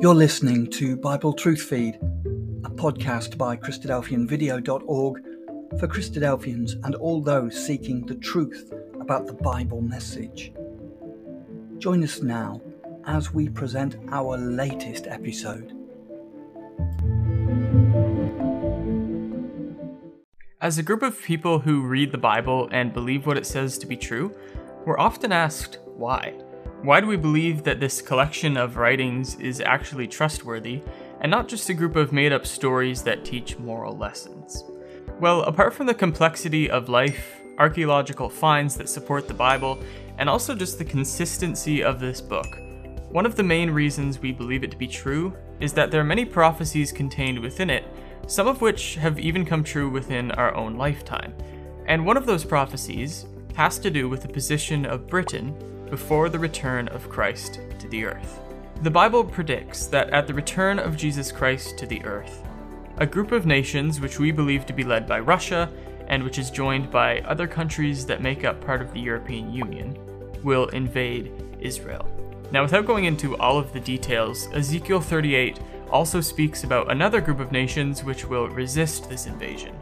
You're listening to Bible Truth Feed, a podcast by Christadelphianvideo.org for Christadelphians and all those seeking the truth about the Bible message. Join us now as we present our latest episode. As a group of people who read the Bible and believe what it says to be true, we're often asked why. Why do we believe that this collection of writings is actually trustworthy, and not just a group of made up stories that teach moral lessons? Well, apart from the complexity of life, archaeological finds that support the Bible, and also just the consistency of this book, one of the main reasons we believe it to be true is that there are many prophecies contained within it, some of which have even come true within our own lifetime. And one of those prophecies has to do with the position of Britain before the return of Christ to the earth. The Bible predicts that at the return of Jesus Christ to the earth, a group of nations which we believe to be led by Russia and which is joined by other countries that make up part of the European Union will invade Israel. Now, without going into all of the details, Ezekiel 38 also speaks about another group of nations which will resist this invasion.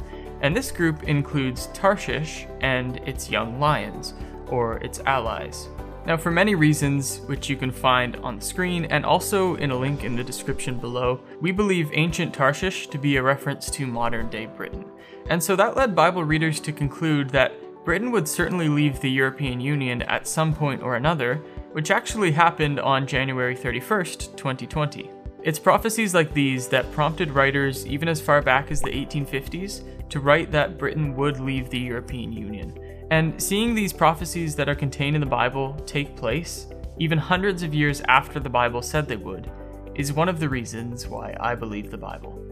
And this group includes Tarshish and its young lions, or its allies. Now, for many reasons, which you can find on the screen and also in a link in the description below, we believe ancient Tarshish to be a reference to modern day Britain. And so that led Bible readers to conclude that Britain would certainly leave the European Union at some point or another, which actually happened on January 31st, 2020. It's prophecies like these that prompted writers, even as far back as the 1850s, to write that Britain would leave the European Union. And seeing these prophecies that are contained in the Bible take place, even hundreds of years after the Bible said they would, is one of the reasons why I believe the Bible.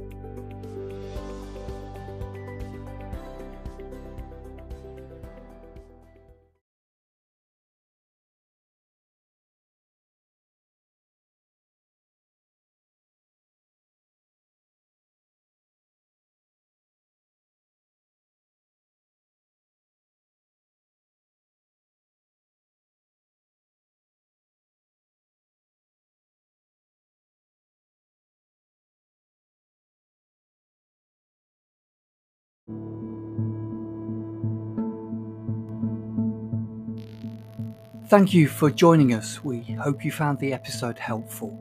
Thank you for joining us. We hope you found the episode helpful.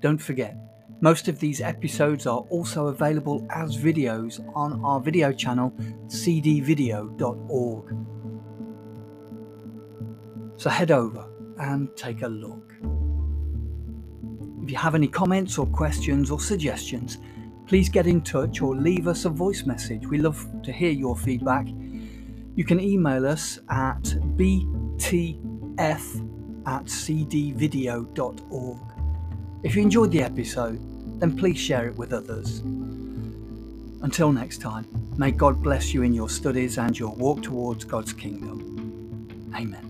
Don't forget, most of these episodes are also available as videos on our video channel, cdvideo.org. So head over and take a look. If you have any comments or questions or suggestions, please get in touch or leave us a voice message. We love to hear your feedback. You can email us at bt f at cdvideo.org. If you enjoyed the episode, then please share it with others. Until next time, may God bless you in your studies and your walk towards God's kingdom. Amen.